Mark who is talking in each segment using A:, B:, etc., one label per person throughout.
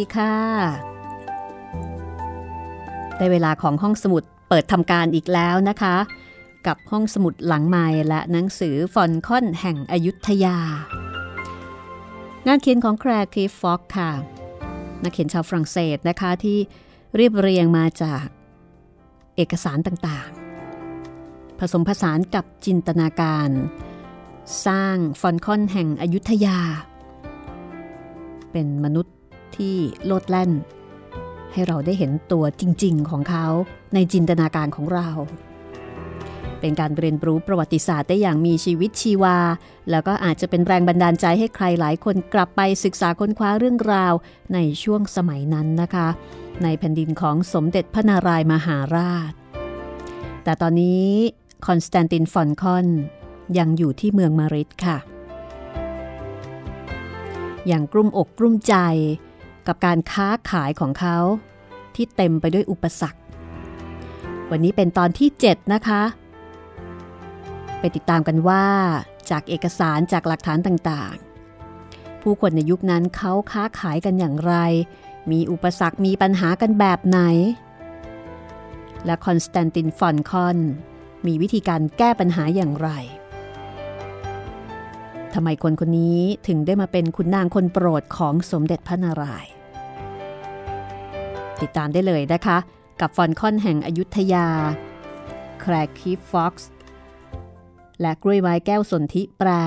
A: ค่ะ ได้เวลาของห้องสมุดเปิดทำการอีกแล้วนะคะ กับห้องสมุดหลังไมค์และหนังสือฟอลคอนแห่งอยุธยา งานเขียนของแคลร์คีฟฟอกซ์ค่ะ นักเขียนชาวฝรั่งเศสนะคะที่เรียบเรียงมาจากเอกสารต่างๆ ผสมผสานกับจินตนาการ สร้างฟอลคอนแห่งอยุธยา เป็นมนุษย์ ที่โลดแล่น ให้เราได้เห็นตัวจริง ๆ ของเขาในจินตนาการของเรา เป็นการเรียนรู้ประวัติศาสตร์ได้อย่างมีชีวิตชีวา แล้วก็อาจจะเป็นแรงบันดาลใจให้ใครหลายคนกลับไปศึกษาค้นคว้าเรื่องราวในช่วงสมัยนั้นนะคะ ในแผ่นดินของสมเด็จพระนารายณ์มหาราช แต่ตอนนี้คอนสแตนตินฟอลคอนยังอยู่ที่เมืองมาริดค่ะ อย่างกลุ่มอกกลุ่มใจ กับการค้าขายของเขา ที่เต็มไปด้วยอุปสรรค วันนี้เป็นตอนที่ 7 นะคะ ไปติดตามกันว่าจากเอกสารจากหลักฐานต่างๆ ผู้คนในยุคนั้นเขาค้าขายกันอย่างไร มีอุปสรรคมีปัญหากันแบบไหน และคอนสแตนตินฟอลคอนมีวิธีการแก้ปัญหาอย่างไรทำไมคนคนนี้ถึงได้มาเป็นขุนนางคนโปรดของสมเด็จพระนารายณ์ ติดตามได้เลยนะคะ กับฟอลคอนแห่งอยุธยา แคลร์ คีฟ ฟอกซ์ และกล้วยไม้แก้วสนธิ แปล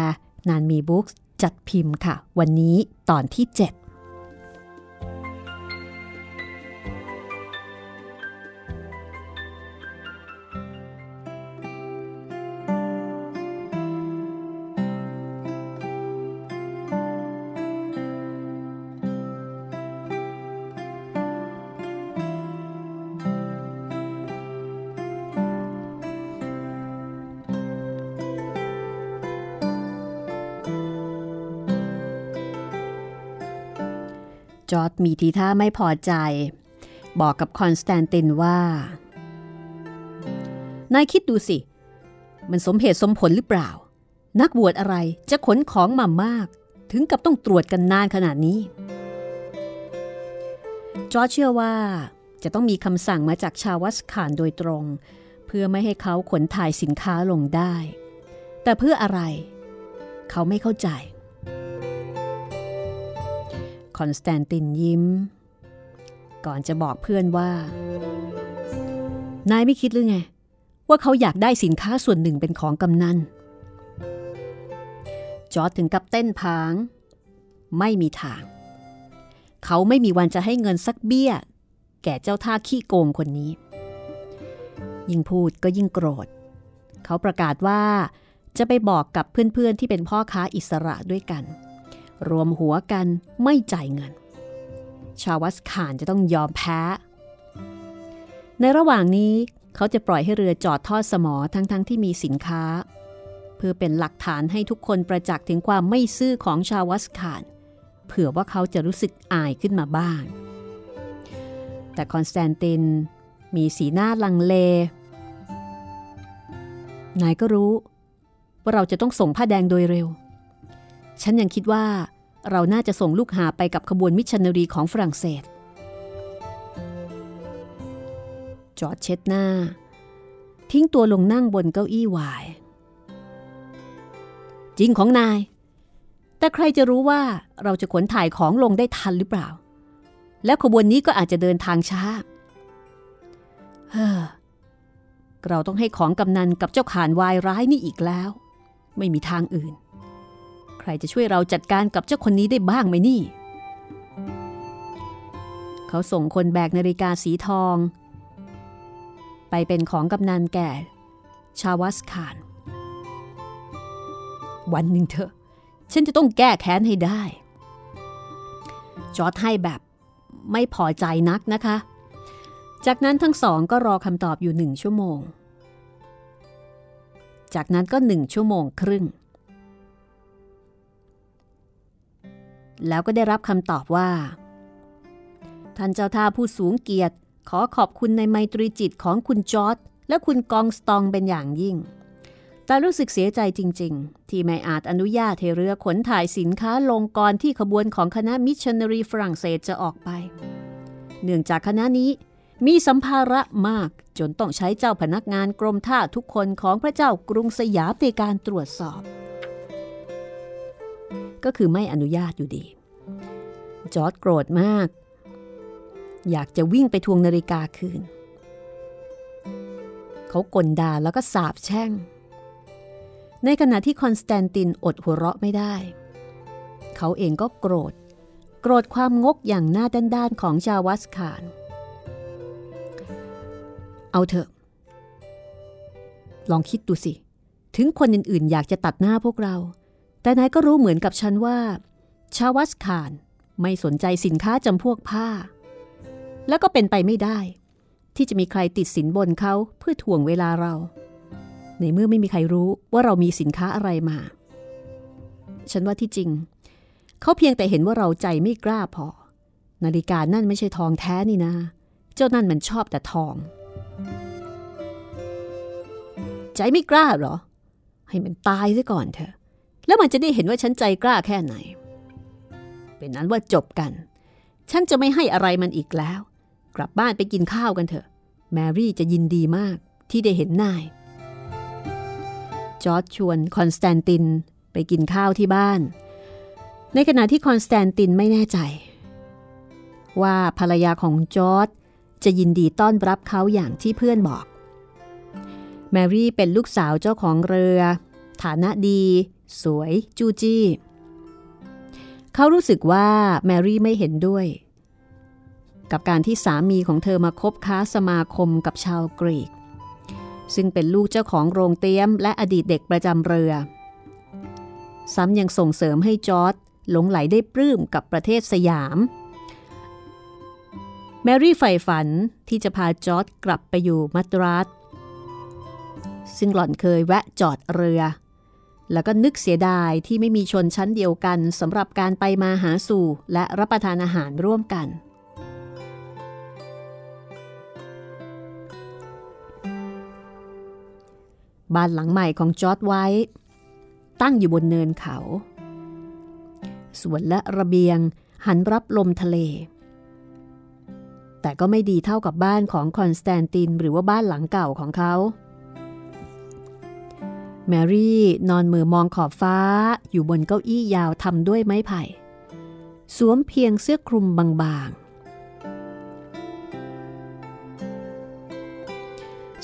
A: นานมีบุ๊คส์จัดพิมพ์ค่ะ วันนี้ตอนที่ 7 จอร์จมีทีท่าไม่พอใจ บอกกับคอนสแตนตินว่า นายคิดดูสิ มันสมเหตุสมผลหรือเปล่า นักบวชอะไรจะขนของมามาก ถึงกับต้องตรวจกันนานขนาดนี้ จอร์จเชื่อว่าจะต้องมีคำสั่งมาจากชาวัสคานโดยตรง เพื่อไม่ให้เขาขนถ่ายสินค้าลงได้ แต่เพื่ออะไร เขาไม่เข้าใจ คอนสแตนตินยิ้ม ก่อนจะบอกเพื่อนว่า นายไม่คิดหรือไง ว่าเขาอยากได้สินค้าส่วนหนึ่งเป็นของกำนัน จอร์ดถึงกับเต้นพาง ไม่มีทาง เขาไม่มีวันจะให้เงินสักเบี้ย แก่เจ้าท่าขี้โกงคนนี้ ยิ่งพูดก็ยิ่งโกรธ เขาประกาศว่าจะไปบอกกับเพื่อนๆที่เป็นพ่อค้าอิสระด้วยกัน รวมหัวกันไม่จ่ายเงิน ชาวัสขานจะต้องยอมแพ้ ในระหว่างนี้เขาจะปล่อยให้เรือจอดทอดสมอทั้งๆทที่มีสินค้า เพื่อเป็นหลักฐานให้ทุกคนประจักษ์ถึงความไม่ซื่อของชาวัสขานเผื่อว่าเขาจะรู้สึกอายขึ้นมาบ้าง แต่คอนสแตนตินมีสีหน้าลังเล นายก็รู้ ว่าเราจะต้องส่งผ้าแดงโดยเร็ว ฉันยังคิดว่าเราน่าจะส่งลูกหาไปกับขบวนมิชชันนารีของฝรั่งเศส จอดเช็ดหน้า ทิ้งตัวลงนั่งบนเก้าอี้วาย จริงของนาย แต่ใครจะรู้ว่าเราจะขนถ่ายของลงได้ทันหรือเปล่า แล้วขบวนนี้ก็อาจจะเดินทางช้า เฮ้อ เราต้องให้ของกำนันกับเจ้าขานวายร้ายนี่อีกแล้ว ไม่มีทางอื่น ใครจะช่วยเราจัดการกับเจ้าคนนี้ได้บ้างไหมนี่ เขาส่งคนแบกนาฬิกาสีทอง ไปเป็นของกำนันแก่ ชาวัสขาน วันหนึ่งเถอะ ฉันจะต้องแก้แค้นให้ได้ จอร์ดให้แบบไม่พอใจนักนะคะ จากนั้นทั้งสองก็รอคำตอบอยู่หนึ่งชั่วโมง จากนั้นก็หนึ่งชั่วโมงครึ่ง แล้วก็ได้รับคำตอบว่า ท่านเจ้าท่าผู้สูงเกียรติ ขอขอบคุณในไมตรีจิตของคุณจอร์ดและคุณกองสตองเป็นอย่างยิ่ง แต่รู้สึกเสียใจจริง ๆ ที่ไม่อาจอนุญาตให้เรือขนถ่ายสินค้าลงก่อนที่ขบวนของคณะมิชชันนารีฝรั่งเศสจะออกไป เนื่องจากคณะนี้มีสัมภาระมากจนต้องใช้เจ้าพนักงานกรมท่าทุกคนของพระเจ้ากรุงสยามในการตรวจสอบ ก็คือไม่อนุญาตอยู่ดี จอร์จโกรธมาก อยากจะวิ่งไปทวงนาฬิกาคืน เขาก่นด่าแล้วก็สาบแช่ง ในขณะที่คอนสแตนตินอดหัวเราะไม่ได้ เขาเองก็โกรธ โกรธความงกอย่างหน้าด้านๆของชาวัสคาน เอาเถอะ ลองคิดดูสิ ถึงคนอื่นๆ อยากจะตัดหน้าพวกเรา แต่นายก็รู้เหมือนกับฉันว่า ชาวัสคานไม่สนใจสินค้าจำพวกผ้า แล้วก็เป็นไปไม่ได้ ที่จะมีใครติดสินบนเขาเพื่อถ่วงเวลาเรา ในเมื่อไม่มีใครรู้ว่าเรามีสินค้าอะไรมา ฉันว่าที่จริง เขาเพียงแต่เห็นว่าเราใจไม่กล้าพอ นาฬิกานั่นไม่ใช่ทองแท้นี่นะเจ้านั่นมันชอบแต่ทอง ใจไม่กล้าเหรอ ให้มันตายซะก่อนเถอะ แล้วมันจะได้เห็นว่าฉันใจกล้าแค่ไหน เป็นอันว่าจบกัน ฉันจะไม่ให้อะไรมันอีกแล้ว กลับบ้านไปกินข้าวกันเถอะ แมรี่จะยินดีมากที่ได้เห็นนาย จอร์จชวนคอนสแตนตินไปกินข้าวที่บ้าน ในขณะที่คอนสแตนตินไม่แน่ใจ ว่าภรรยาของจอร์จจะยินดีต้อนรับเขาอย่างที่เพื่อนบอก แมรี่เป็นลูกสาวเจ้าของเรือ ฐานะดี สวยจูจี้ เขารู้สึกว่าแมรี่ไม่เห็นด้วย กับการที่สามีของเธอมาคบค้าสมาคมกับชาวกรีก ซึ่งเป็นลูกเจ้าของโรงเตี้ยม และอดีตเด็กประจำเรือ ซ้ำยังส่งเสริมให้จอร์ดหลงไหลได้ปลื้มกับประเทศสยาม แมรี่ใฝ่ฝันที่จะพาจอร์ดกลับไปอยู่มัตราสซึ่งหล่อนเคยแวะจอดเรือ แล้วก็นึกเสียดายที่ไม่มีชนชั้นเดียวกันสำหรับการไปมาหาสู่และรับประทานอาหารร่วมกัน บ้านหลังใหม่ของจอร์ดไว้ ตั้งอยู่บนเนินเขา สวนและระเบียงหันรับลมทะเล แต่ก็ไม่ดีเท่ากับบ้านของคอนสแตนตินหรือว่าบ้านหลังเก่าของเขา แมรี่นอนเหม่อมองขอบฟ้าอยู่บนเก้าอี้ยาวทำด้วยไม้ไผ่ สวมเพียงเสื้อคลุมบางๆ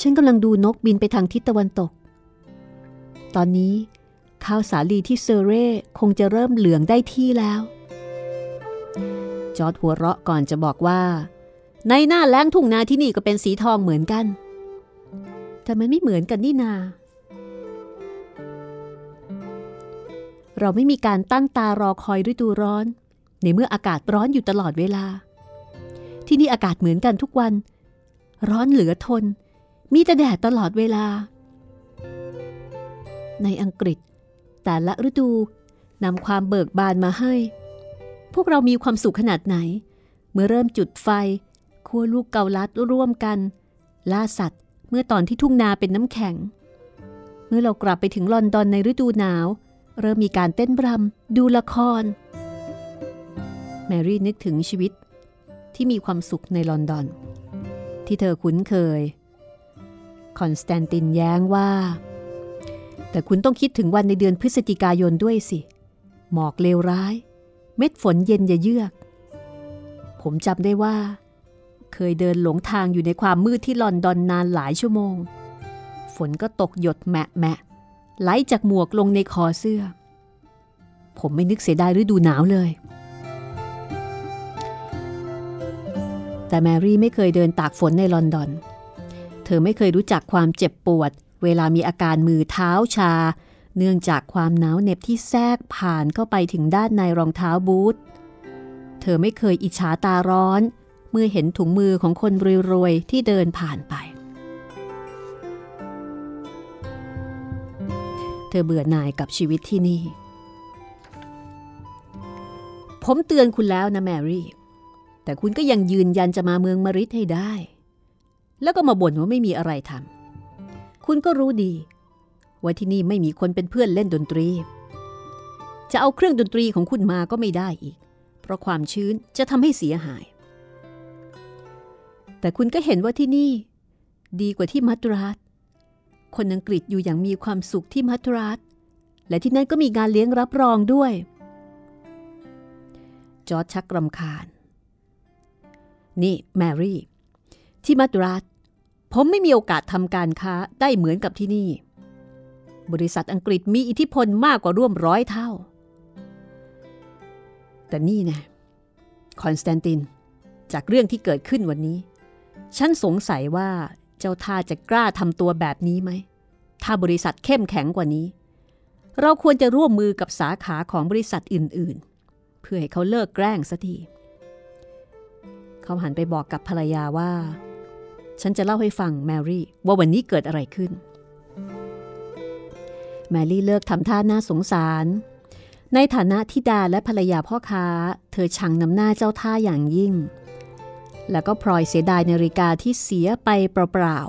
A: ฉันกำลังดูนกบินไปทางทิศตะวันตก ตอนนี้ ข้าวสาลีที่เซอร์เรย์คงจะเริ่มเหลืองได้ที่แล้ว จอร์ดหัวเราะก่อนจะบอกว่า ในหน้าแล้งทุ่งนาที่นี่ก็เป็นสีทองเหมือนกัน แต่มันไม่เหมือนกันนี่นา เราไม่มีการตั้งตารอคอยฤดูร้อน ในเมื่ออากาศร้อนอยู่ตลอดเวลา ที่นี่อากาศเหมือนกันทุกวัน ร้อนเหลือทน มีแต่แดดตลอดเวลา ในอังกฤษ แต่ละฤดูนำความเบิกบานมาให้ พวกเรามีความสุขขนาดไหน เมื่อเริ่มจุดไฟคั่วลูกเกาลัดร่วมกัน ล่าสัตว์เมื่อตอนที่ทุ่งนาเป็นน้ำแข็ง เมื่อเรากลับไปถึงลอนดอนในฤดูหนาว เริ่มมีการเต้นรำดูละคร แมรี่นึกถึงชีวิตที่มีความสุขในลอนดอน ที่เธอคุ้นเคย คอนสแตนตินแย้งว่า แต่คุณต้องคิดถึงวันในเดือนพฤศจิกายนด้วยสิ หมอกเลวร้าย เม็ดฝนเย็นอย่าเยือก ผมจำได้ว่า เคยเดินหลงทางอยู่ในความมืดที่ลอนดอนนานหลายชั่วโมง ฝนก็ตกหยดแมะแมะ ไหลจากหมวกลงในคอเสื้อ ผมไม่นึกเสียดายฤดูหนาวเลย แต่แมรี่ไม่เคยเดินตากฝนในลอนดอน เธอไม่เคยรู้จักความเจ็บปวด เวลามีอาการมือเท้าชา เนื่องจากความหนาวเหน็บที่แทรกผ่านเข้าไปถึงด้านในรองเท้าบูท เธอไม่เคยอิจฉาตาร้อน เมื่อเห็นถุงมือของคนรวยๆที่เดินผ่านไป ธอเบื่อหน่ายกับชีวิตที่นี่ ผมเตือนคุณแล้วนะแมรี่ แต่คุณก็ยังยืนยันจะมาเมืองมาริดให้ได้ แล้วก็มาบ่นว่าไม่มีอะไรทำ คุณก็รู้ดี ว่าที่นี่ไม่มีคนเป็นเพื่อนเล่นดนตรี จะเอาเครื่องดนตรีของคุณมาก็ไม่ได้อีก เพราะความชื้นจะทำให้เสียหาย แต่คุณก็เห็นว่าที่นี่ ดีกว่าที่มัตราส คนอังกฤษอยู่อย่างมีความสุขที่มัตราสและที่นั่นก็มีงานเลี้ยงรับรองด้วย จอร์จชักรำคาญ นี่แมรี่ ที่มัทราสผมไม่มีโอกาสทำการค้าได้เหมือนกับที่นี่ บริษัทอังกฤษมีอิทธิพลมากกว่าร่วมร้อยเท่า แต่นี่นะคอนสแตนติน จากเรื่องที่เกิดขึ้นวันนี้ ฉันสงสัยว่า เจ้าท่าจะกล้าทำตัวแบบนี้ไหม ถ้าบริษัทเข้มแข็งกว่านี้ เราควรจะร่วมมือกับสาขาของบริษัทอื่นๆ เพื่อให้เขาเลิกแกล้งสักที เขาหันไปบอกกับภรรยาว่า ฉันจะเล่าให้ฟังแมรี่ว่าวันนี้เกิดอะไรขึ้น แมรี่เลิกทำท่าน่าสงสาร ในฐานะทิดาและภรรยาพ่อค้า เธอชังน้ำหน้าเจ้าท่าอย่างยิ่ง แล้วก็พลอยเสียดายนาฬิกาที่เสียไปเปล่า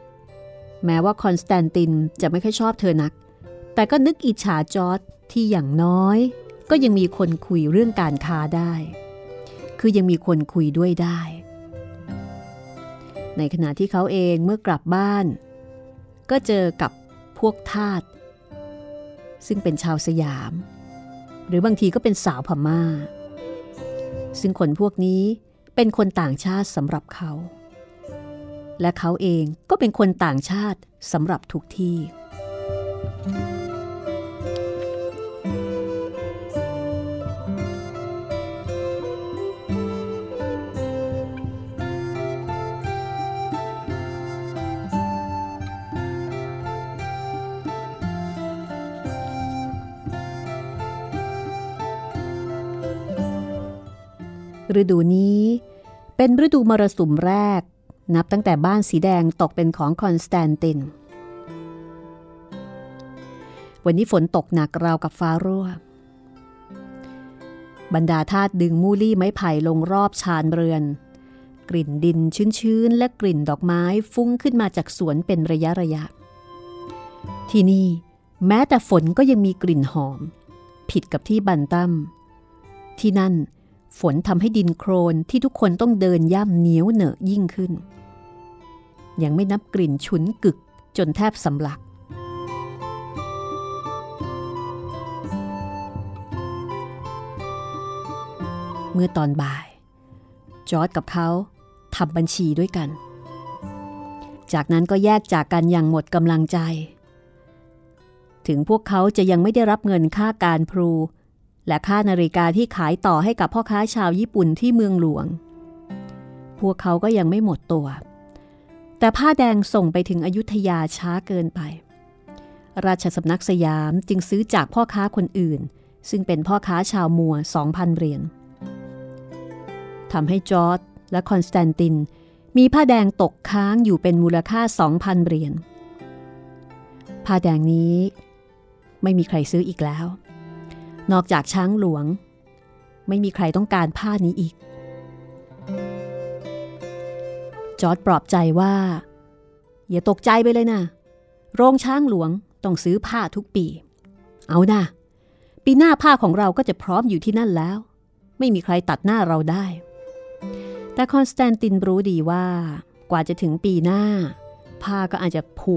A: ๆ แม้ว่าคอนสแตนตินจะไม่ค่อยชอบเธอนัก แต่ก็นึกอิจฉาจอร์จที่อย่างน้อย ก็ยังมีคนคุยเรื่องการค้าได้ คือยังมีคนคุยด้วยได้ ในขณะที่เขาเองเมื่อกลับบ้าน ก็เจอกับพวกทาสซึ่งเป็นชาวสยาม หรือบางทีก็เป็นสาวพม่า ซึ่งคนพวกนี้ เป็นคนต่างชาติสำหรับเขา และเขาเองก็เป็นคนต่างชาติสำหรับทุกที่ ฤดูนี้ เป็นฤดูมรสุมแรก นับตั้งแต่บ้านสีแดงตกเป็นของคอนสแตนติน วันนี้ฝนตกหนักราวกับฟ้ารั่ว บรรดาทาสดึงมูลี่ไม้ไผ่ลงรอบชานเรือน กลิ่นดินชื้นๆ และกลิ่นดอกไม้ฟุ้งขึ้นมาจากสวนเป็นระยะระยะ ที่นี่แม้แต่ฝนก็ยังมีกลิ่นหอม ผิดกับที่บันตั้มที่นั่น ฝนทำให้ดินโครนที่ทุกคนต้องเดินย่ำเหนียวเหนอะยิ่งขึ้น ยังไม่นับกลิ่นฉุนกึกจนแทบสำลัก เมื่อตอนบ่าย จอร์ดกับเขาทำบัญชีด้วยกัน จากนั้นก็แยกจากกันอย่างหมดกำลังใจ ถึงพวกเขาจะยังไม่ได้รับเงินค่าการพลู และค่านาฬิกาที่ขายต่อให้กับพ่อค้าชาวญี่ปุ่นที่เมืองหลวง พวกเขาก็ยังไม่หมดตัว แต่ผ้าแดงส่งไปถึงอยุธยาช้าเกินไป ราชสำนักสยามจึงซื้อจากพ่อค้าคนอื่น ซึ่งเป็นพ่อค้าชาวมัว 2,000 เหรียญทำให้จอร์ดและคอนสแตนติน มีผ้าแดงตกค้างอยู่เป็นมูลค่า 2,000 เหรียญผ้าแดงนี้ ไม่มีใครซื้ออีกแล้ว นอกจากช้างหลวง ไม่มีใครต้องการผ้านี้อีก จอร์ดปลอบใจว่า อย่าตกใจไปเลยนะโรงช้างหลวงต้องซื้อผ้าทุกปี เอานะปีหน้าผ้าของเราก็จะพร้อมอยู่ที่นั่นแล้ว ไม่มีใครตัดหน้าเราได้ แต่คอนสแตนตินรู้ดีว่า กว่าจะถึงปีหน้า ผ้าก็อาจจะผุ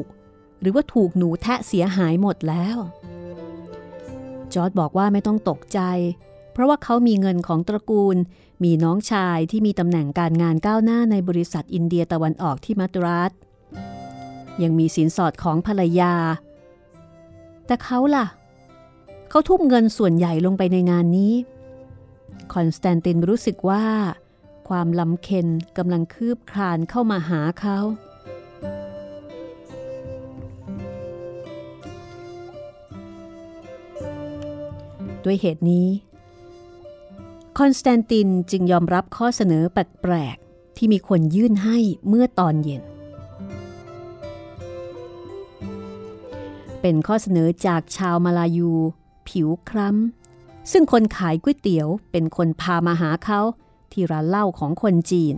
A: หรือว่าถูกหนูแทะเสียหายหมดแล้ว จอร์จบอกว่าไม่ต้องตกใจ เพราะว่าเขามีเงินของตระกูล มีน้องชายที่มีตำแหน่งการงานก้าวหน้าในบริษัทอินเดียตะวันออกที่มัทราสยังมีสินสอดของภรรยา แต่เขาล่ะ เขาทุ่มเงินส่วนใหญ่ลงไปในงานนี้ คอนสแตนตินรู้สึกว่า ความลำเค็ญกำลังคืบคลานเข้ามาหาเขา ด้วยเหตุนี้ คอนสแตนตินจึงยอมรับข้อเสนอแปลกๆที่มีคนยื่นให้เมื่อตอนเย็น เป็นข้อเสนอจากชาวมาลายู ผิวคล้ำซึ่งคนขายก๋วยเตี๋ยวเป็นคนพามาหาเขาที่ร้านเหล้าของคนจีน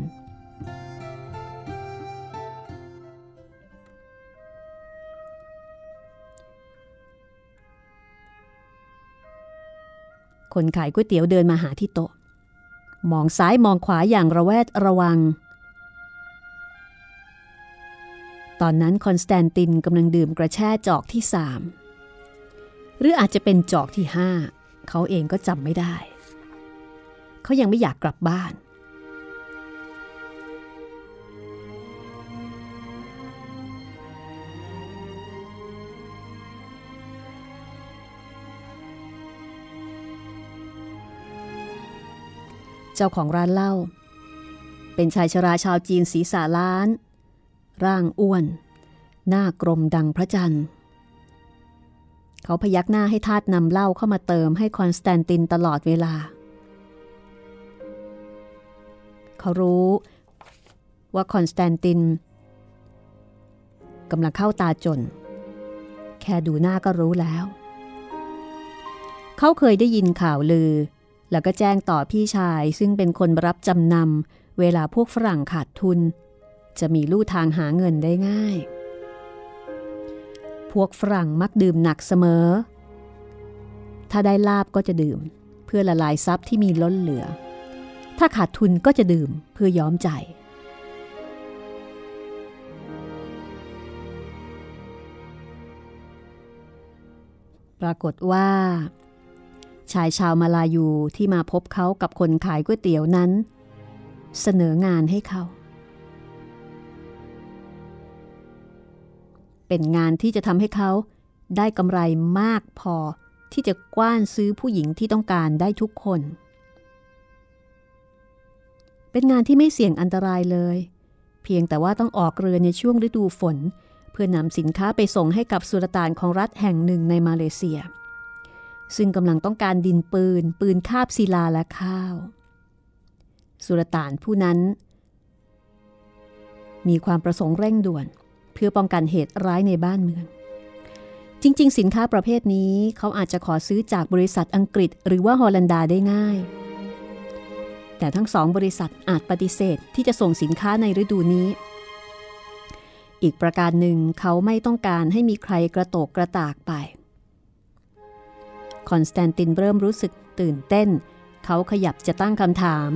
A: คนขายก๋วยเตี๋ยวเดินมาหาที่โต๊ะ มองซ้ายมองขวาอย่างระแวดระวัง ตอนนั้นคอนสแตนตินกำลังดื่มกระแช่จอกที่สามหรืออาจจะเป็นจอกที่ห้าเขาเองก็จำไม่ได้ เขายังไม่อยากกลับบ้าน เจ้าของร้านเหล้าเป็นชายชราชาวจีนศีรษะล้าน ร่างอ้วน หน้ากลมดังพระจันทร์ เขาพยักหน้าให้ทาสนำเหล้าเข้ามาเติมให้คอนสแตนตินตลอดเวลา เขารู้ว่าคอนสแตนตินกำลังเข้าตาจน แค่ดูหน้าก็รู้แล้ว เขาเคยได้ยินข่าวลือ แล้วก็แจ้งต่อพี่ชายซึ่งเป็นคนรับจำนำเวลาพวกฝรั่งขาดทุน จะมีลู่ทางหาเงินได้ง่าย พวกฝรั่งมักดื่มหนักเสมอ ถ้าได้ลาบก็จะดื่ม เพื่อละลายทรัพย์ที่มีล้นเหลือ ถ้าขาดทุนก็จะดื่มเพื่อย้อมใจปรากฏว่า ชายชาวมาลายูที่มาพบเขากับคนขายก๋วยเตี๋ยวนั้น เสนองานให้เขา เป็นงานที่จะทำให้เขาได้กำไรมากพอที่จะกว้านซื้อผู้หญิงที่ต้องการได้ทุกคน เป็นงานที่ไม่เสี่ยงอันตรายเลย เพียงแต่ว่าต้องออกเรือในช่วงฤดูฝน เพื่อนำสินค้าไปส่งให้กับสุลต่านของรัฐแห่งหนึ่งในมาเลเซีย ซึ่งกำลังต้องการดินปืน ปืนคาบศิลาและข้าว สุลต่านผู้นั้น มีความประสงค์เร่งด่วน เพื่อป้องกันเหตุร้ายในบ้านเมือง จริง ๆ สินค้าประเภทนี้เขาอาจจะขอซื้อจากบริษัทอังกฤษ หรือว่าฮอลันดาได้ง่าย แต่ทั้งสองบริษัทอาจปฏิเสธที่จะส่งสินค้าในฤดูนี้อีกประการหนึ่งเขาไม่ต้องการให้มีใครกระโตกกระตากไป คอนสแตนตินเริ่มรู้สึกตื่นเต้น เขาขยับจะตั้งคำถาม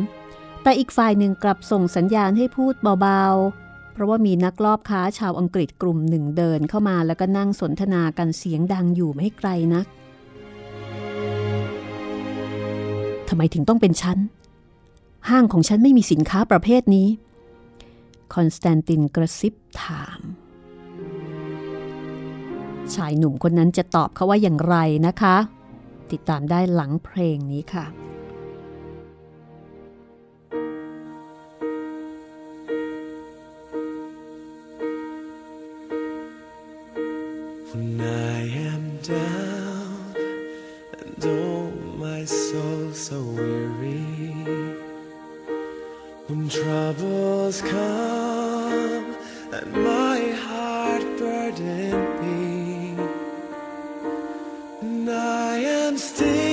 A: แต่อีกฝ่ายหนึ่งกลับส่งสัญญาณให้พูดเบาๆ เพราะว่ามีนักลอบค้าชาวอังกฤษกลุ่มหนึ่งเดินเข้ามาแล้วก็นั่งสนทนากันเสียงดังอยู่ไม่ไกลนักทำไมถึงต้องเป็นฉัน ห้างของฉันไม่มีสินค้าประเภทนี้ คอนสแตนตินกระซิบถาม ชายหนุ่มคนนั้นจะตอบเขาว่าอย่างไรนะคะ ติดตามได้หลังเพลงนี้ค่ะ
B: my I am still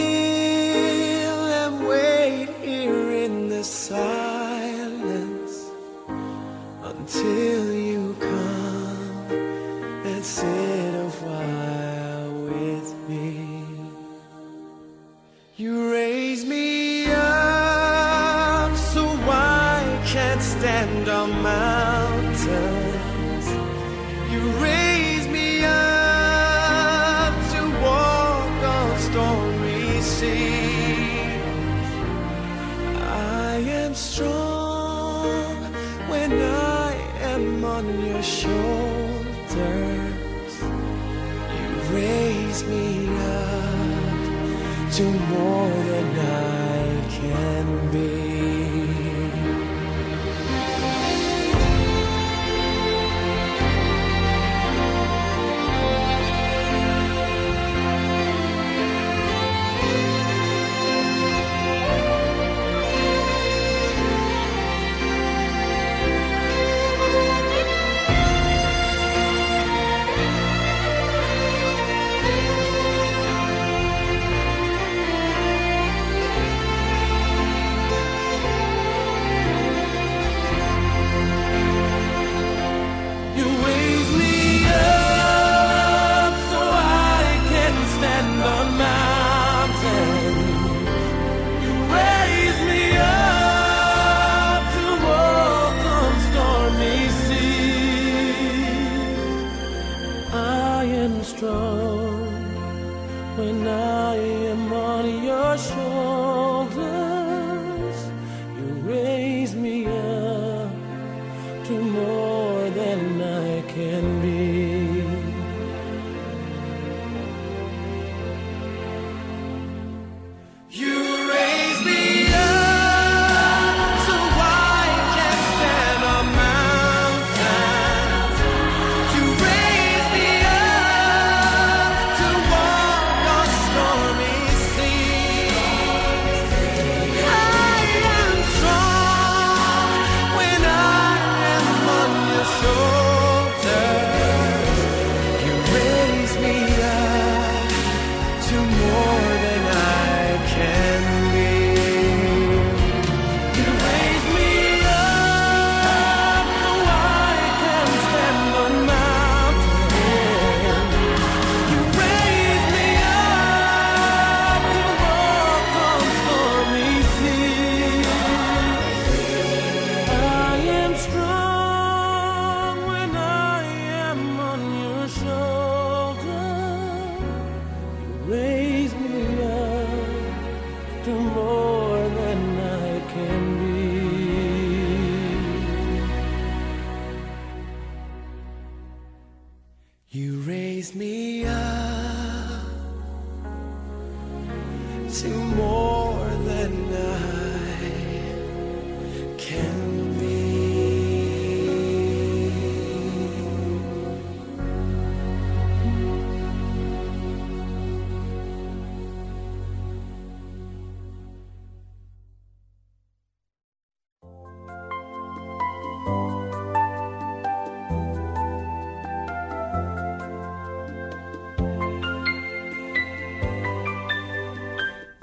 B: when I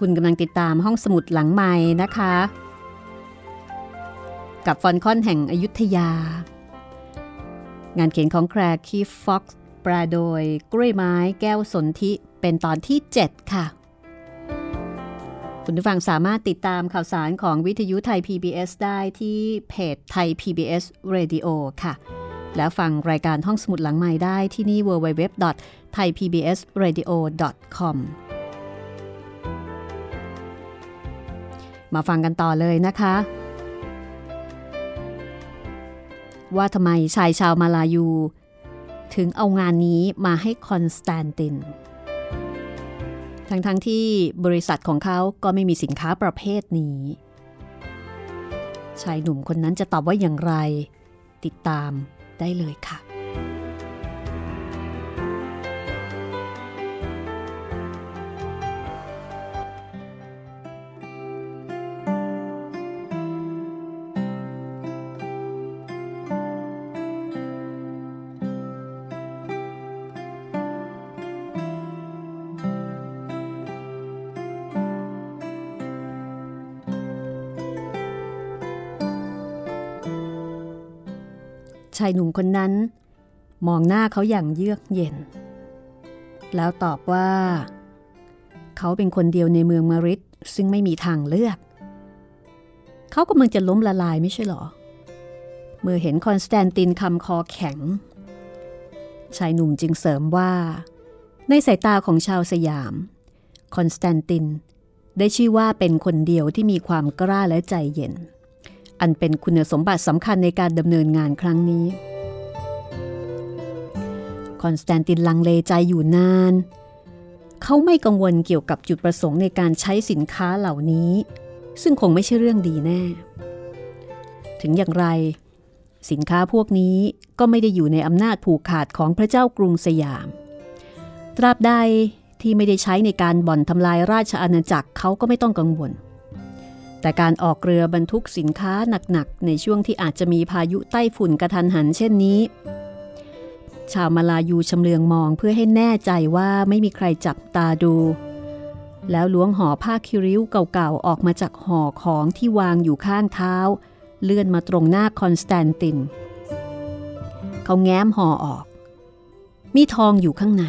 A: คุณกำลังติดตามห้องสมุดหลังใหม่นะคะ กับฟอลคอนแห่งอยุธยา งานเขียนของแคลร์คีฟ ฟ็อกซ์แปลโดยกล้วยไม้แก้วสนธิเป็นตอนที่ 7 ค่ะ คุณผู้ฟังสามารถติดตามข่าวสารของวิทยุไทย PBS ได้ที่เพจไทย PBS Radio ค่ะ แล้วฟังรายการห้องสมุดหลังใหม่ได้ที่นี่ www.thaipbsradio.com มาฟังกันต่อเลยนะคะ ว่าทำไมชายชาวมาลายู ถึงเอางานนี้มาให้คอนสแตนติน ทั้งๆทที่บริษัทของเขาก็ไม่มีสินค้าประเภทนี้ ชายหนุ่มคนนั้นจะตอบว่าอย่างไร ติดตามได้เลยค่ะ ชายหนุ่มคนนั้น มองหน้าเขาอย่างเยือกเย็น แล้วตอบว่า เขาเป็นคนเดียวในเมืองมะริดซึ่งไม่มีทางเลือก เขากำลังจะล้มละลายไม่ใช่หรอ เมื่อเห็นคอนสแตนตินทำคอแข็ง ชายหนุ่มจึงเสริมว่า ในสายตาของชาวสยาม คอนสแตนตินได้ชื่อว่าเป็นคนเดียวที่มีความกล้าและใจเย็น อันเป็นคุณสมบัติสำคัญในการดำเนินงานครั้งนี้คอนสแตนตินลังเลใจอยู่นาน เขาไม่กังวลเกี่ยวกับจุดประสงค์ในการใช้สินค้าเหล่านี้ ซึ่งคงไม่ใช่เรื่องดีแน่ ถึงอย่างไร สินค้าพวกนี้ก็ไม่ได้อยู่ในอำนาจผูกขาดของพระเจ้ากรุงสยาม ตราบใดที่ไม่ได้ใช้ในการบ่อนทำลายราชอาณาจักรเขาก็ไม่ต้องกังวล แต่การออกเรือบรรทุกสินค้าหนักๆ ในช่วงที่อาจจะมีพายุใต้ฝุ่นกระทันหันเช่นนี้ ชาวมาลายูชำเลืองมองเพื่อให้แน่ใจว่าไม่มีใครจับตาดู แล้วล้วงห่อผ้าคิริ้วเก่าๆ ออกมาจากห่อของที่วางอยู่ข้างเท้า เลื่อนมาตรงหน้าคอนสแตนติน เขาแง้มห่อออก มีทองอยู่ข้างใน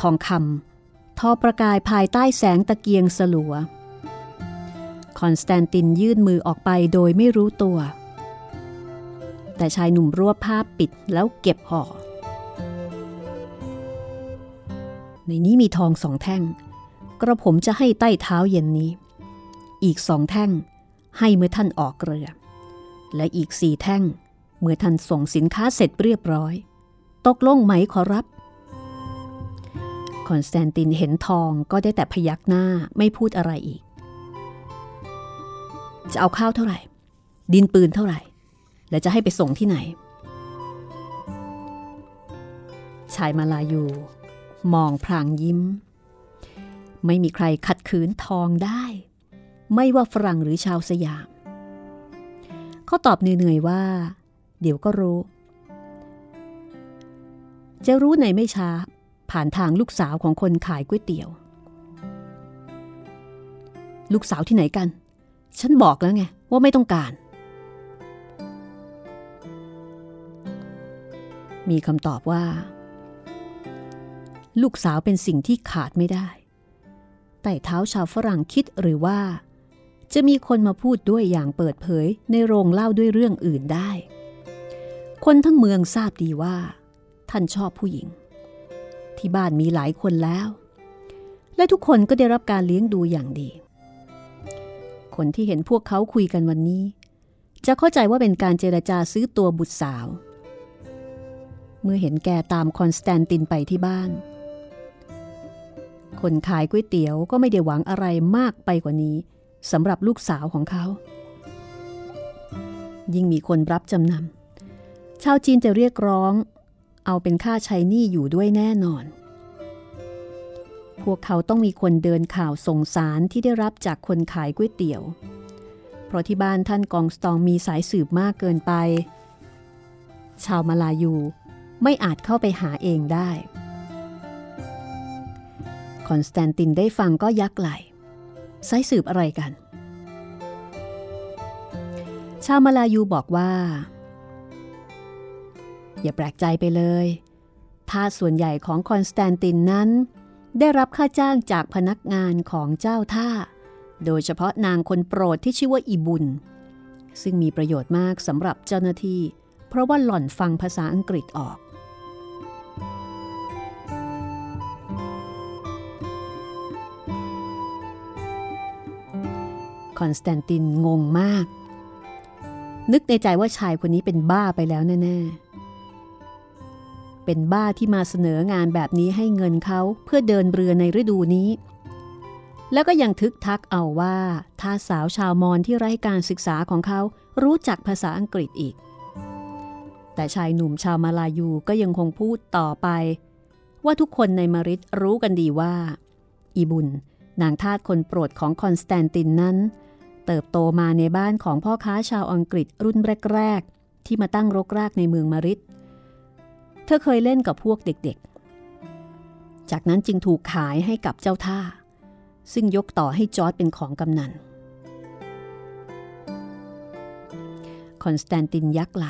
A: ทองคำ ทอประกายภายใต้แสงตะเกียงสลัว คอนสแตนตินยื่นมือออกไปโดยไม่รู้ตัว แต่ชายหนุ่มรวบผ้าปิดแล้วเก็บห่อ ในนี้มีทองสองแท่ง กระผมจะให้ใต้เท้าเย็นนี้ อีกสองแท่งให้เมื่อท่านออกเรือ และอีกสี่แท่ง เมื่อท่านส่งสินค้าเสร็จเรียบร้อย ตกลงไหมขอรับ คอนสแตนตินเห็นทองก็ได้แต่พยักหน้าไม่พูดอะไรอีก จะเอาข้าวเท่าไหร่ ดินปืนเท่าไหร่ และจะให้ไปส่งที่ไหน ชายมาลายู มองพรางยิ้ม ไม่มีใครขัดขืนทองได้ ไม่ว่าฝรั่งหรือชาวสยาม เขาตอบเหนื่อยๆว่า เดี๋ยวก็รู้ จะรู้ในไม่ช้า ผ่านทางลูกสาวของคนขายก๋วยเตี๋ยว ลูกสาวที่ไหนกัน ฉันบอกแล้วไงว่าไม่ต้องการ มีคำตอบว่า ลูกสาวเป็นสิ่งที่ขาดไม่ได้ แต่เท้าชาวฝรั่งคิดหรือว่า จะมีคนมาพูดด้วยอย่างเปิดเผยในโรงเล่าด้วยเรื่องอื่นได้ คนทั้งเมืองทราบดีว่า ท่านชอบผู้หญิง ที่บ้านมีหลายคนแล้ว และทุกคนก็ได้รับการเลี้ยงดูอย่างดี คนที่เห็นพวกเขาคุยกันวันนี้ จะเข้าใจว่าเป็นการเจรจาซื้อตัวบุตรสาว เมื่อเห็นแกตามคอนสแตนตินไปที่บ้าน คนขายก๋วยเตี๋ยวก็ไม่ได้หวังอะไรมากไปกว่านี้สำหรับลูกสาวของเขา ยิ่งมีคนรับจำนำชาวจีนจะเรียกร้อง เอาเป็นค่าใช้หนี้อยู่ด้วยแน่นอน พวกเขาต้องมีคนเดินข่าวส่งสารที่ได้รับจากคนขายก๋วยเตี๋ยว เพราะที่บ้านท่านกองสตองมีสายสืบมากเกินไป ชาวมาลายูไม่อาจเข้าไปหาเองได้ คอนสแตนตินได้ฟังก็ยักไหล่สายสืบอะไรกัน ชาวมาลายูบอกว่า อย่าแปลกใจไปเลยทาสส่วนใหญ่ของคอนสแตนตินนั้น ได้รับค่าจ้างจากพนักงานของเจ้าท่า โดยเฉพาะนางคนโปรดที่ชื่อว่าอีบุญ ซึ่งมีประโยชน์มากสำหรับเจ้าหน้าที่ เพราะว่าหล่อนฟังภาษาอังกฤษออกคอนสแตนตินงงมาก นึกในใจว่าชายคนนี้เป็นบ้าไปแล้วแน่ ๆ เป็นบ้าที่มาเสนองานแบบนี้ให้เงินเขาเพื่อเดินเรือในฤดูนี้ แล้วก็ยังทึกทักเอาว่าถ้าสาวชาวมอญที่ไร้การศึกษาของเขารู้จักภาษาอังกฤษอีก แต่ชายหนุ่มชาวมาลายูก็ยังคงพูดต่อไป ว่าทุกคนในมาริดรู้กันดีว่า อีบุญนางทาสคนโปรดของคอนสแตนตินนั้น เติบโตมาในบ้านของพ่อค้าชาวอังกฤษรุ่นแรก ๆ ที่มาตั้งรกรากในเมืองมาริด เธอเคยเล่นกับพวกเด็กๆ จากนั้นจึงถูกขายให้กับเจ้าท่า ซึ่งยกต่อให้จอร์จเป็นของกำนัน คอนสแตนตินยักไหล่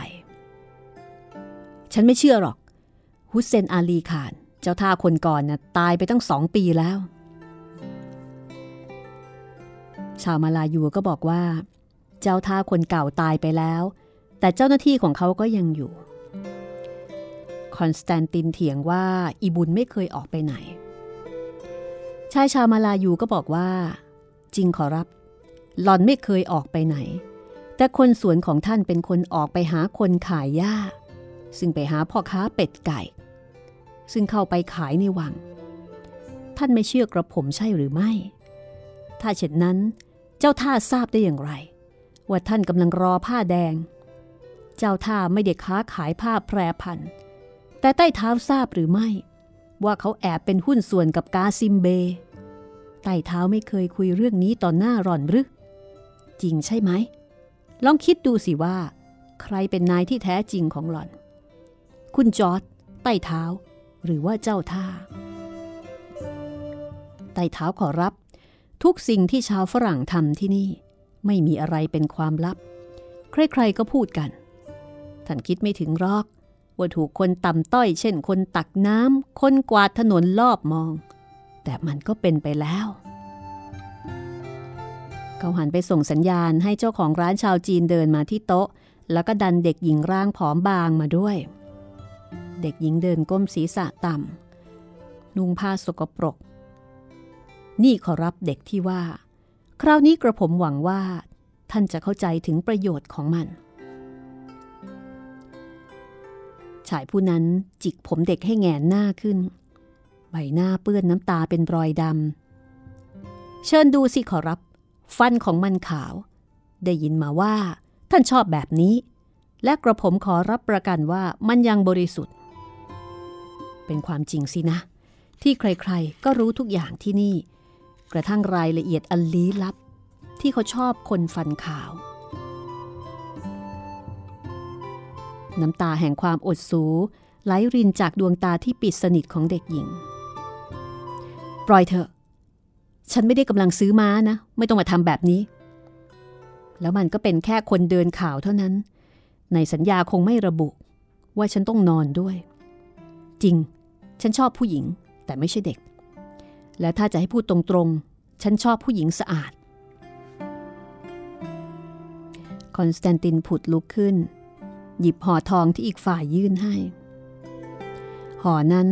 A: ฉันไม่เชื่อหรอก ฮุสเซนอาลีขาน เจ้าท่าคนก่อนน่ะตายไปตั้งสองปีแล้ว ชาวมาลายูก็บอกว่า เจ้าท่าคนเก่าตายไปแล้ว แต่เจ้าหน้าที่ของเขาก็ยังอยู่ คอนสแตนตินเถียงว่าอีบุญไม่เคยออกไปไหน ชายชาวมาลายูก็บอกว่า จริงขอรับหลอนไม่เคยออกไปไหน แต่คนสวนของท่านเป็นคนออกไปหาคนขายหญ้า ซึ่งไปหาพ่อค้าเป็ดไก่ ซึ่งเข้าไปขายในวัง ท่านไม่เชื่อกระผมใช่หรือไม่ ถ้าเช่นนั้นเจ้าท่าทราบได้อย่างไร ว่าท่านกำลังรอผ้าแดง เจ้าท่าไม่ได้ค้าขายผ้าแพรพัน แต่ใต้เท้าทราบหรือไม่ ว่าเขาแอบเป็นหุ้นส่วนกับกาซิมเบ ใต้เท้าไม่เคยคุยเรื่องนี้ต่อหน้าร่อนหรือ จริงใช่ไหม ลองคิดดูสิว่า ใครเป็นนายที่แท้จริงของหล่อน คุณจอร์ดใต้เท้า หรือว่าเจ้าท่า ใต้เท้าขอรับ ทุกสิ่งที่ชาวฝรั่งทำที่นี่ ไม่มีอะไรเป็นความลับ ใครๆก็พูดกัน ท่านคิดไม่ถึงรอก ว่าถูกคนต่ำต้อย เช่นคนตักน้ำคนกวาดถนนรอบมอง แต่มันก็เป็นไปแล้วเขาหันไปส่งสัญญาณให้เจ้าของร้านชาวจีนเดินมาที่โต๊ะ แล้วก็ดันเด็กหญิงร่างผอมบางมาด้วย เด็กหญิงเดินก้มศีรษะต่ำนุ่งผ้าสกปรก นี่ขอรับเด็กที่ว่า คราวนี้กระผมหวังว่า ท่านจะเข้าใจถึงประโยชน์ของมัน ชายผู้นั้นจิกผมเด็กให้แงนหน้าขึ้น ใบหน้าเปื้อนน้ำตาเป็นรอยดำ เชิญดูสิขอรับ ฟันของมันขาว ได้ยินมาว่า ท่านชอบแบบนี้ และกระผมขอรับประกันว่ามันยังบริสุทธิ์ เป็นความจริงสินะ ที่ใครๆก็รู้ทุกอย่างที่นี่ กระทั่งรายละเอียดอันลี้ลับ ที่เขาชอบคนฟันขาว น้ำตาแห่งความอดสูไหลรินจากดวงตาที่ปิดสนิทของเด็กหญิง ปล่อยเถอะ ฉันไม่ได้กำลังซื้อม้านะ ไม่ต้องมาทำแบบนี้ แล้วมันก็เป็นแค่คนเดินข่าวเท่านั้น ในสัญญาคงไม่ระบุ ว่าฉันต้องนอนด้วย จริง ฉันชอบผู้หญิง แต่ไม่ใช่เด็ก และถ้าจะให้พูดตรงๆ ฉันชอบผู้หญิงสะอาดคอนสแตนตินผุดลุกขึ้น หยิบห่อทองที่อีกฝ่ายยื่นให้ ห่อนั้น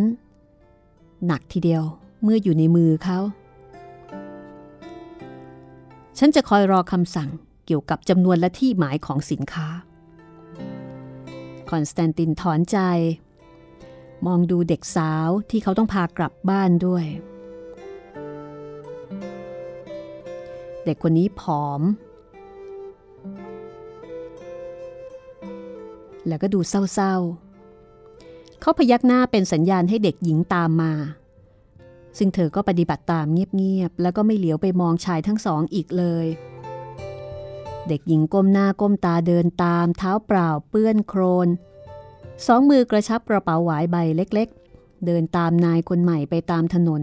A: หนักทีเดียวเมื่ออยู่ในมือเขา ฉันจะคอยรอคำสั่งเกี่ยวกับจำนวนและที่หมายของสินค้า คอนสแตนตินถอนใจ มองดูเด็กสาวที่เขาต้องพากลับบ้านด้วย เด็กคนนี้ผอม แล้วก็ดูเศร้าๆ เขาพยักหน้าเป็นสัญญาณให้เด็กหญิงตามมา ซึ่งเธอก็ปฏิบัติตามเงียบๆ แล้วก็ไม่เหลียวไปมองชายทั้งสองอีกเลย เด็กหญิงก้มหน้าก้มตาเดินตาม เท้าเปล่าเปื้อนโครน สองมือกระชับกระเป๋าหวายใบเล็กๆ เดินตามนายคนใหม่ไปตามถนน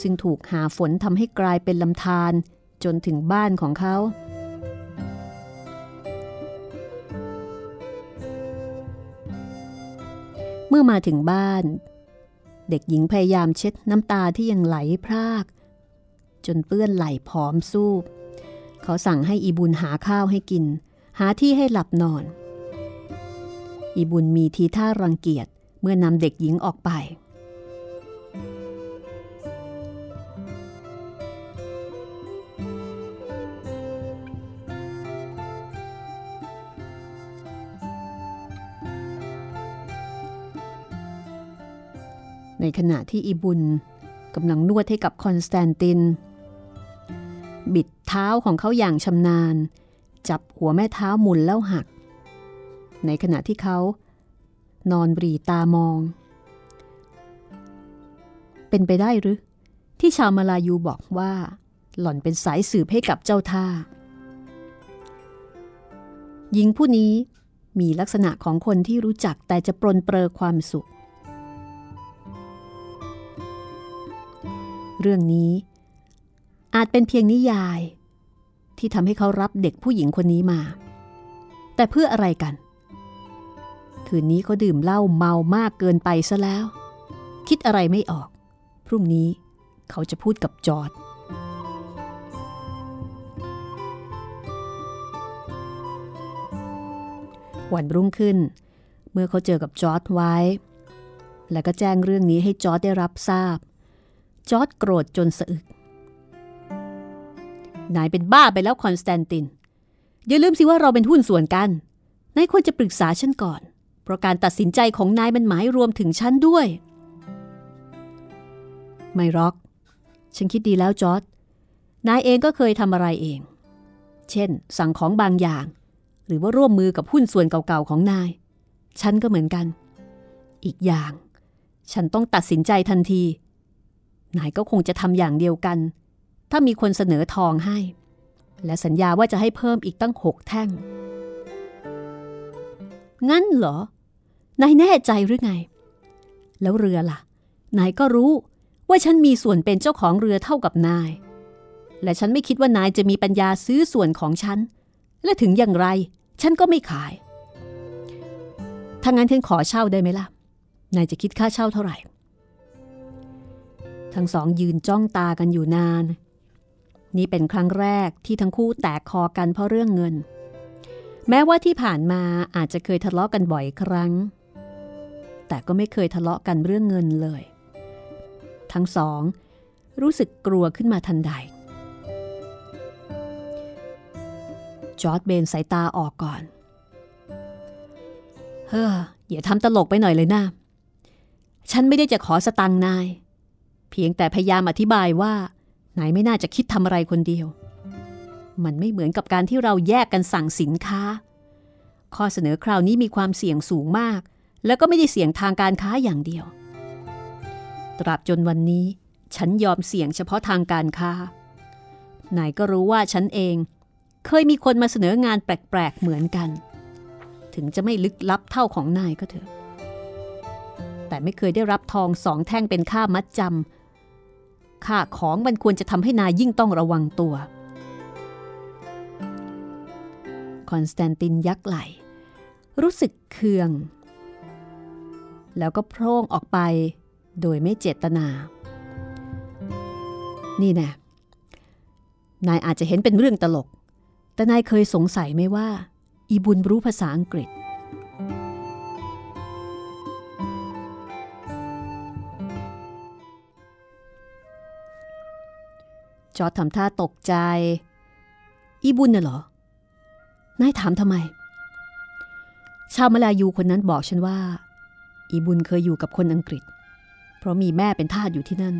A: ซึ่งถูกหาฝนทำให้กลายเป็นลำธารจนถึงบ้านของเขาเเมื่อมาถึงบ้าน เด็กหญิงพยายามเช็ดน้ำตาที่ยังไหลพราก จนเปื้อนไหลผอมสูบเขาสั่งให้อีบุญหาข้าวให้กิน หาที่ให้หลับนอน อีบุญมีทีท่ารังเกียจเมื่อนำเด็กหญิงออกไป ในขณะที่อีบุญกำลังนวดให้กับคอนสแตนติน บิดเท้าของเขาอย่างชำนาญ จับหัวแม่เท้าหมุนแล้วหัก ในขณะที่เขา นอนบรีตามอง เป็นไปได้หรือ ที่ชาวมาลายูบอกว่า หล่อนเป็นสายสืบให้กับเจ้าท่า หญิงผู้นี้มีลักษณะของคนที่รู้จักแต่จะปรนเปรอความสุข เรื่องนี้ อาจเป็นเพียงนิยาย ที่ทำให้เขารับเด็กผู้หญิงคนนี้มา แต่เพื่ออะไรกัน คืนนี้เขาดื่มเหล้าเมามากเกินไปซะแล้ว คิดอะไรไม่ออก พรุ่งนี้เขาจะพูดกับจอร์ดวันรุ่งขึ้น เมื่อเขาเจอกับจอร์จ ไวท์ แล้วก็แจ้งเรื่องนี้ให้จอร์จได้รับทราบ จอร์จโกรธจนสะอึก นายเป็นบ้าไปแล้วคอนสแตนติน อย่าลืมสิว่าเราเป็นหุ้นส่วนกัน นายควรจะปรึกษาฉันก่อน เพราะการตัดสินใจของนายมันหมายรวมถึงฉันด้วย ไม่หรอก ฉันคิดดีแล้วจอร์จนายเองก็เคยทำอะไรเอง เช่น สั่งของบางอย่าง หรือว่าร่วมมือกับหุ้นส่วนเก่าๆของนาย ฉันก็เหมือนกัน อีกอย่าง ฉันต้องตัดสินใจทันที นายก็คงจะทำอย่างเดียวกัน ถ้ามีคนเสนอทองให้ และสัญญาว่าจะให้เพิ่มอีกตั้งหกแท่ง งั้นเหรอ นายแน่ใจหรือไง แล้วเรือล่ะ นายก็รู้ว่าฉันมีส่วนเป็นเจ้าของเรือเท่ากับนาย และฉันไม่คิดว่านายจะมีปัญญาซื้อส่วนของฉัน และถึงอย่างไร ฉันก็ไม่ขายถ้างั้นฉันขอเช่าได้ไหมล่ะ นายจะคิดค่าเช่าเท่าไหร่ ทั้งสองยืนจ้องตากันอยู่นาน นี่เป็นครั้งแรกที่ทั้งคู่แตกคอกันเพราะเรื่องเงิน แม้ว่าที่ผ่านมาอาจจะเคยทะเลาะกันบ่อยครั้ง แต่ก็ไม่เคยทะเลาะกันเรื่องเงินเลย ทั้งสอง รู้สึกกลัวขึ้นมาทันใด จอร์ดเบนสายตาออกก่อน เฮ้ออย่าทำตลกไปหน่อยเลยนะฉันไม่ได้จะขอสตังค์นาย เพียงแต่พยายามอธิบายว่า นายไม่น่าจะคิดทำอะไรคนเดียว มันไม่เหมือนกับการที่เราแยกกันสั่งสินค้า ข้อเสนอคราวนี้มีความเสี่ยงสูงมาก แล้วก็ไม่ได้เสี่ยงทางการค้าอย่างเดียว ตราบจนวันนี้ ฉันยอมเสี่ยงเฉพาะทางการค้านายก็รู้ว่าฉันเอง เคยมีคนมาเสนองานแปลกๆเหมือนกัน ถึงจะไม่ลึกลับเท่าของนายก็เถอะ แต่ไม่เคยได้รับทองสองแท่งเป็นค่ามัดจำ ค่าของมันควรจะทำให้นายยิ่งต้องระวังตัว คอนสแตนตินยักไหล รู้สึกเคือง แล้วก็โพร่งออกไปโดยไม่เจตนา นี่แน่นายอาจจะเห็นเป็นเรื่องตลก แต่นายเคยสงสัยไหมว่า อีบุญรู้ภาษาอังกฤษ จอร์ดทำท่าตกใจ อีบุญน่ะเหรอ นายถามทำไม ชาวมาลายูคนนั้นบอกฉันว่าออีบุญเคยอยู่กับคนอังกฤษ เพราะมีแม่เป็นทาสอยู่ที่นั่น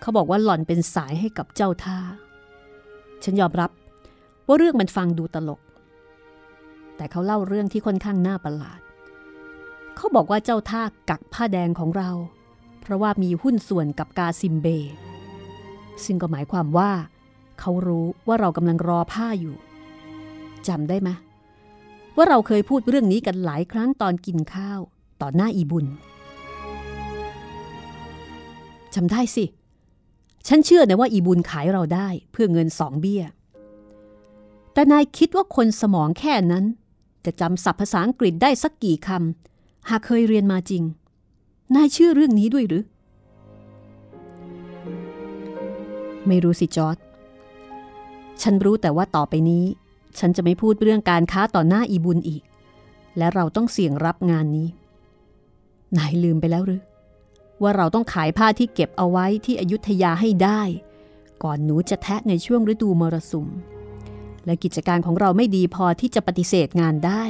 A: เขาบอกว่าหล่อนเป็นสายให้กับเจ้าท่า ฉันยอมรับว่าเรื่องมันฟังดูตลก แต่เขาเล่าเรื่องที่ค่อนข้างน่าประหลาด เขาบอกว่าเจ้าท่ากักผ้าแดงของเรา เพราะว่ามีหุ้นส่วนกับกาซิมเบ ซึ่งก็หมายความว่า เขารู้ว่าเรากำลังรอผ้าอยู่จำได้ไหมว่าเราเคยพูดเรื่องนี้กันหลายครั้งตอนกินข้าว ต่อหน้าอีบุญจำได้สิ ฉันเชื่อนะว่าอีบุญขายเราได้เพื่อเงินสองเบี้ย แต่นายคิดว่าคนสมองแค่นั้น จะจำศัพท์ภาษาอังกฤษได้สักกี่คำหากเคยเรียนมาจริง นายเชื่อเรื่องนี้ด้วยหรือ ไม่รู้สิจอร์ดฉันรู้แต่ว่าต่อไปนี้ ฉันจะไม่พูดเรื่องการค้าต่อหน้าอีบุญอีก และเราต้องเสี่ยงรับงานนี้นายลืมไปแล้วหรือ ว่าเราต้องขายผ้าที่เก็บเอาไว้ที่อยุธยาให้ได้ ก่อนหนูจะแทะในช่วงฤดูมรสุม และกิจการของเราไม่ดีพอที่จะปฏิเสธงานได้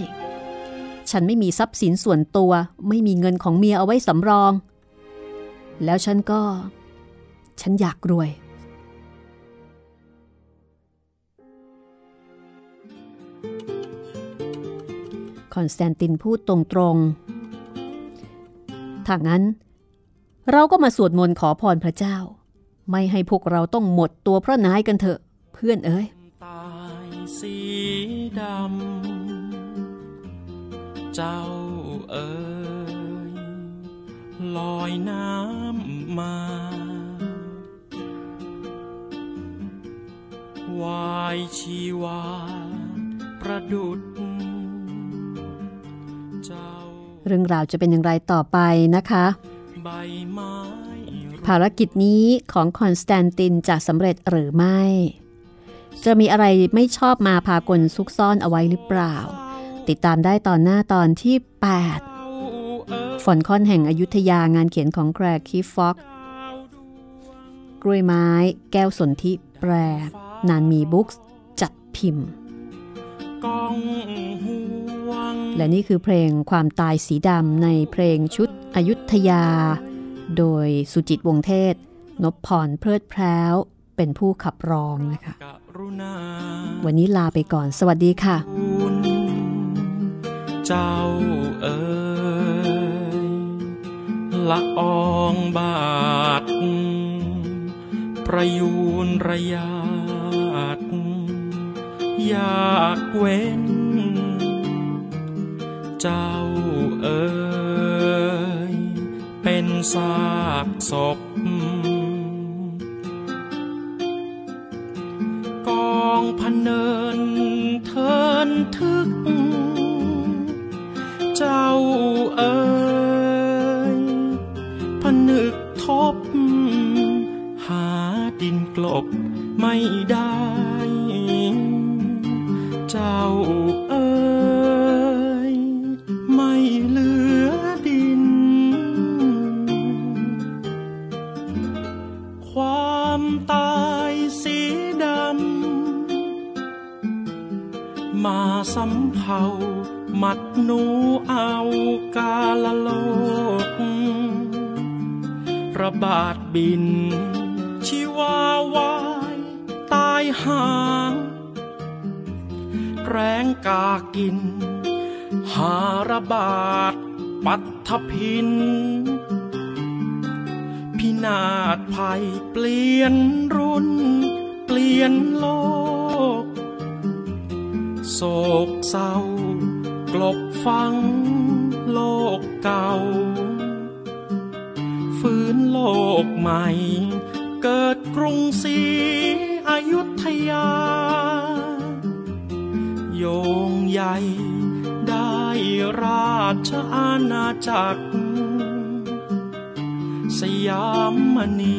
A: ฉันไม่มีทรัพย์สินส่วนตัว ไม่มีเงินของเมียเอาไว้สำรอง แล้วฉันก็ ฉันอยากรวย อนสแตนตินพูดตรงๆถ้างั้น เราก็มาสวดมนต์ขอพรพระเจ้า ไม่ให้พวกเราต้องหมดตัวเพราะนายกันเถอะ เพื่อนเอ้ย
C: ตายสีดำเจ้าเอ๋ยลอยน้ำมาวายชีวา ประดุด เรื่
A: องราวจะเป็นอย่างไรต่อไปนะคะ
C: ใบไม้
A: ภารกิจนี้ของคอนสแตนตินจะสำเร็จหรือไม่ จะมีอะไรไม่ชอบมาพากลซุกซ่อนเอาไว้หรือเปล่า ติดตามได้ตอนหน้าตอนที่ 8 ฝนค่อนแห่งอยุธยางานเขียนของแกรกคีฟ็อกกล้วยไม้ แก้วสนธิแปรนานมีบุ๊กส์จัดพิมพ์
C: กองห่วง
A: และนี่คือเพลงความตายสีดำในเพลงชุดอยุธยา โดยสุจิตวงศ์เทศ นพพรเพลิดแพร้ว เป็นผู้ขับร้องนะคะ
C: กรุณา
A: วันนี้ลาไปก่อนสวัสดีค่ะ
C: คุณเจ้าเอ๋ยละอองบาทประยูนระยาด อยากเว้น เจ้าเอ๋ยเป็นซากศพ กองพันเนินเทินทึก เจ้าเอ๋ยผนึกทบ หาดินกลบไม่ได้ มาสำเภามัดหนูเอากาละโลก ระบาดบิน ชีวาวายตายหางแรงกากิน หาระบาดปัททพิน พินาศภัยเปลี่ยนรุ่น เปลี่ยนโลก โศกเศร้ากลบฟังโลกเก่า ฟื้นโลกใหม่ เกิดกรุงศรีอยุธยา โยงใหญ่ได้ราชอาณาจักร สยามมณี